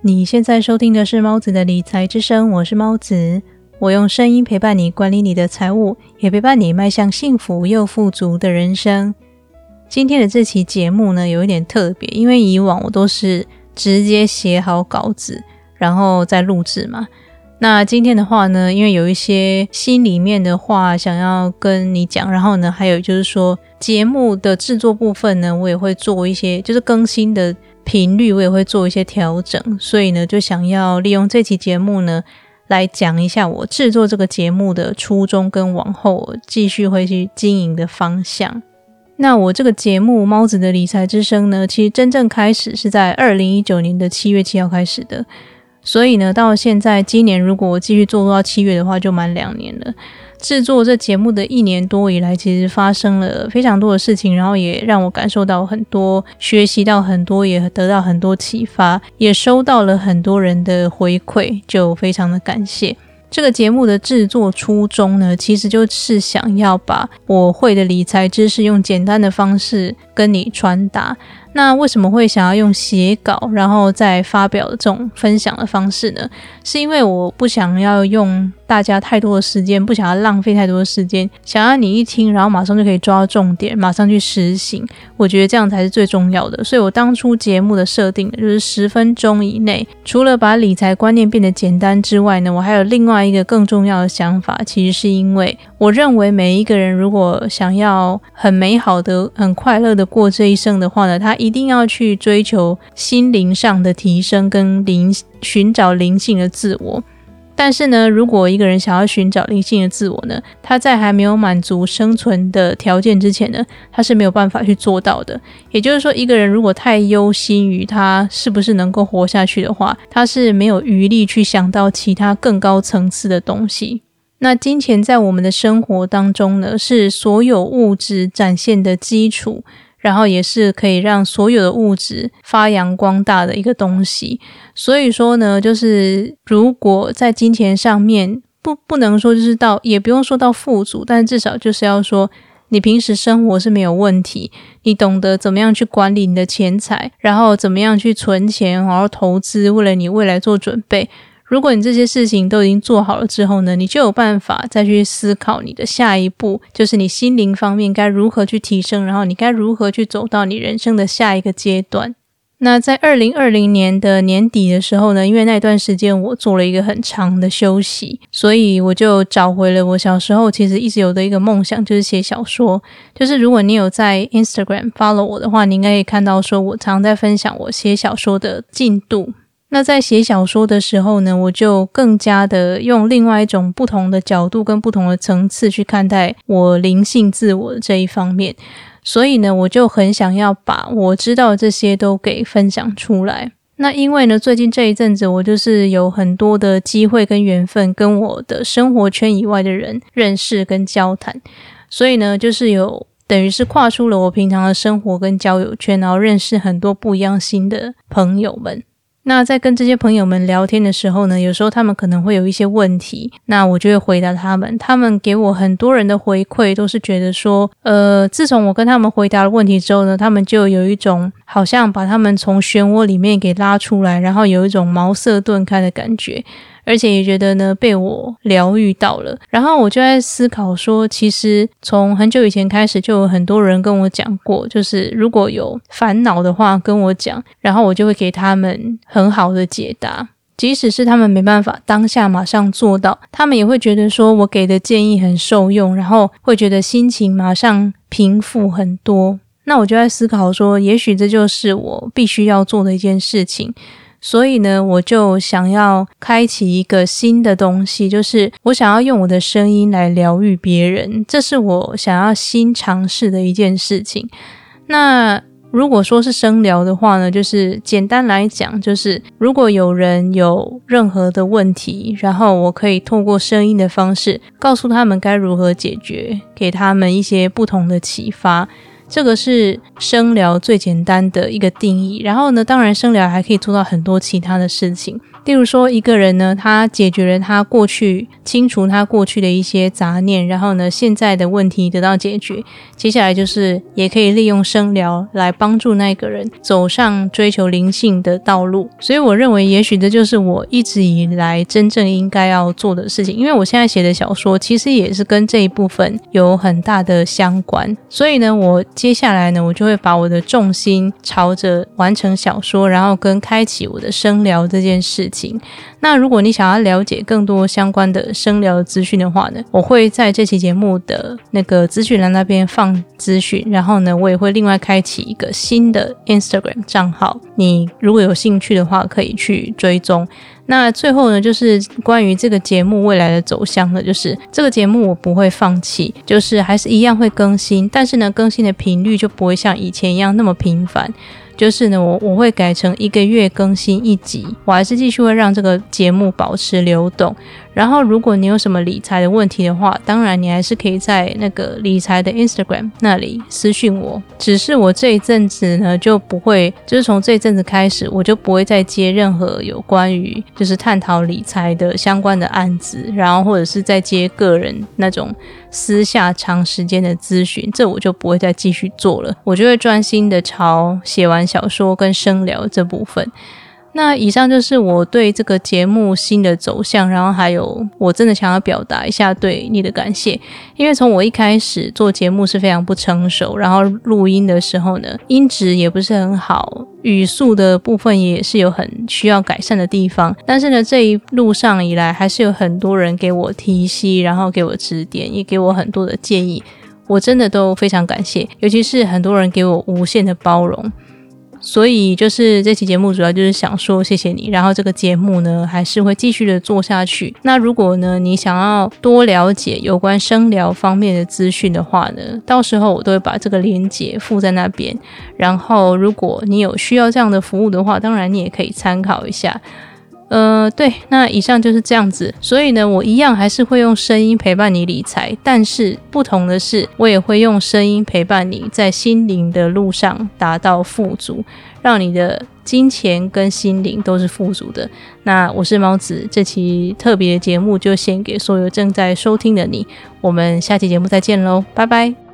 你现在收听的是猫子的理财之声，我是猫子，我用声音陪伴你管理你的财务，也陪伴你迈向幸福又富足的人生。今天的这期节目呢，有一点特别，因为以往我都是直接写好稿子，然后再录制嘛。那今天的话呢，因为有一些心里面的话想要跟你讲，然后呢，还有就是说节目的制作部分呢，我也会做一些，就是更新的频率我也会做一些调整，所以呢，就想要利用这期节目呢，来讲一下我制作这个节目的初衷跟往后继续会去经营的方向。那我这个节目《猫子的理财之声》呢，其实真正开始是在二零一九年的七月七号开始的。所以呢，到现在今年如果我继续做到七月的话，就满两年了。制作这节目的一年多以来，其实发生了非常多的事情，然后也让我感受到很多，学习到很多，也得到很多启发，也收到了很多人的回馈，就非常的感谢。这个节目的制作初衷呢，其实就是想要把我会的理财知识用简单的方式跟你传达。那为什么会想要用写稿，然后再发表这种分享的方式呢？是因为我不想要用大家太多的时间，不想要浪费太多的时间，想要你一听，然后马上就可以抓到重点，马上去实行。我觉得这样才是最重要的。所以我当初节目的设定就是十分钟以内，除了把理财观念变得简单之外呢，我还有另外一个更重要的想法，其实是因为我认为每一个人如果想要很美好的、很快乐的过这一生的话呢，他一定要去追求心灵上的提升，跟灵寻找灵性的自我。但是呢，如果一个人想要寻找灵性的自我呢，他在还没有满足生存的条件之前呢，他是没有办法去做到的。也就是说，一个人如果太忧心于他是不是能够活下去的话，他是没有余力去想到其他更高层次的东西。那金钱在我们的生活当中呢，是所有物质展现的基础。然后也是可以让所有的物质发扬光大的一个东西。所以说呢，就是如果在金钱上面不不能说就是到，也不用说到富足，但至少就是要说你平时生活是没有问题，你懂得怎么样去管理你的钱财，然后怎么样去存钱，然后投资，为了你未来做准备。如果你这些事情都已经做好了之后呢，你就有办法再去思考你的下一步，就是你心灵方面该如何去提升，然后你该如何去走到你人生的下一个阶段。那在二零二零年的年底的时候呢，因为那段时间我做了一个很长的休息，所以我就找回了我小时候其实一直有的一个梦想，就是写小说。就是如果你有在 Instagram follow 我的话，你应该可以看到说我常在分享我写小说的进度。那在写小说的时候呢，我就更加的用另外一种不同的角度跟不同的层次去看待我灵性自我的这一方面，所以呢，我就很想要把我知道这些都给分享出来。那因为呢，最近这一阵子我就是有很多的机会跟缘分，跟我的生活圈以外的人认识跟交谈，所以呢，就是有等于是跨出了我平常的生活跟交友圈，然后认识很多不一样新的朋友们。那在跟这些朋友们聊天的时候呢，有时候他们可能会有一些问题，那我就会回答他们。他们给我很多人的回馈，都是觉得说，呃，自从我跟他们回答了问题之后呢，他们就有一种好像把他们从漩涡里面给拉出来，然后有一种茅塞顿开的感觉。而且也觉得呢，被我疗愈到了。然后我就在思考说，其实从很久以前开始，就有很多人跟我讲过，就是如果有烦恼的话，跟我讲，然后我就会给他们很好的解答。即使是他们没办法当下马上做到，他们也会觉得说我给的建议很受用，然后会觉得心情马上平复很多。那我就在思考说，也许这就是我必须要做的一件事情。所以呢，我就想要开启一个新的东西，就是我想要用我的声音来疗愈别人，这是我想要新尝试的一件事情。那如果说是声疗的话呢，就是简单来讲，就是如果有人有任何的问题，然后我可以透过声音的方式告诉他们该如何解决，给他们一些不同的启发。这个是生疗最简单的一个定义，然后呢，当然生疗还可以做到很多其他的事情。例如说，一个人呢，他解决了他过去，清除他过去的一些杂念，然后呢，现在的问题得到解决。接下来就是也可以利用声疗来帮助那个人走上追求灵性的道路。所以我认为，也许这就是我一直以来真正应该要做的事情。因为我现在写的小说，其实也是跟这一部分有很大的相关。所以呢，我接下来呢，我就会把我的重心朝着完成小说，然后跟开启我的声疗这件事。那如果你想要了解更多相关的声疗资讯的话呢，我会在这期节目的那个资讯栏那边放资讯，然后呢，我也会另外开启一个新的 Instagram 账号，你如果有兴趣的话，可以去追踪。那最后呢，就是关于这个节目未来的走向呢，就是这个节目我不会放弃，就是还是一样会更新，但是呢，更新的频率就不会像以前一样那么频繁。就是呢，我我会改成一个月更新一集，我还是继续会让这个节目保持流动。然后，如果你有什么理财的问题的话，当然你还是可以在那个理财的 Instagram 那里私讯我。只是我这一阵子呢，就不会，就是从这一阵子开始，我就不会再接任何有关于就是探讨理财的相关的案子，然后或者是再接个人那种私下长时间的咨询，这我就不会再继续做了。我就会专心的朝写完小说跟生聊这部分。那以上就是我对这个节目新的走向，然后还有我真的想要表达一下对你的感谢，因为从我一开始做节目是非常不成熟，然后录音的时候呢，音质也不是很好，语速的部分也是有很需要改善的地方。但是呢，这一路上以来，还是有很多人给我提息，然后给我指点，也给我很多的建议，我真的都非常感谢，尤其是很多人给我无限的包容。所以就是这期节目主要就是想说谢谢你，然后这个节目呢还是会继续的做下去。那如果呢你想要多了解有关声疗方面的资讯的话呢，到时候我都会把这个链接附在那边。然后如果你有需要这样的服务的话，当然你也可以参考一下。呃，对，那以上就是这样子。所以呢，我一样还是会用声音陪伴你理财，但是不同的是，我也会用声音陪伴你在心灵的路上达到富足，让你的金钱跟心灵都是富足的。那我是猫子，这期特别节目就献给所有正在收听的你。我们下期节目再见喽，拜拜。